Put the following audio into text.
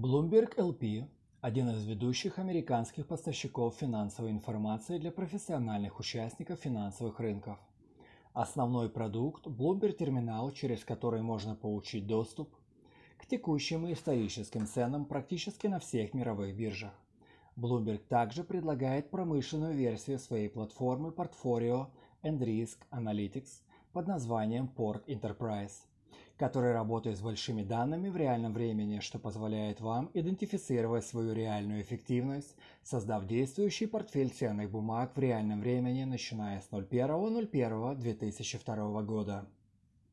Bloomberg LP – один из ведущих американских поставщиков финансовой информации для профессиональных участников финансовых рынков. Основной продукт – Bloomberg терминал, через который можно получить доступ к текущим и историческим ценам практически на всех мировых биржах. Bloomberg также предлагает промышленную версию своей платформы Portfolio and Risk Analytics под названием Port Enterprise, который работает с большими данными в реальном времени, что позволяет вам идентифицировать свою реальную эффективность, создав действующий портфель ценных бумаг в реальном времени, начиная с 01.01.2002 года.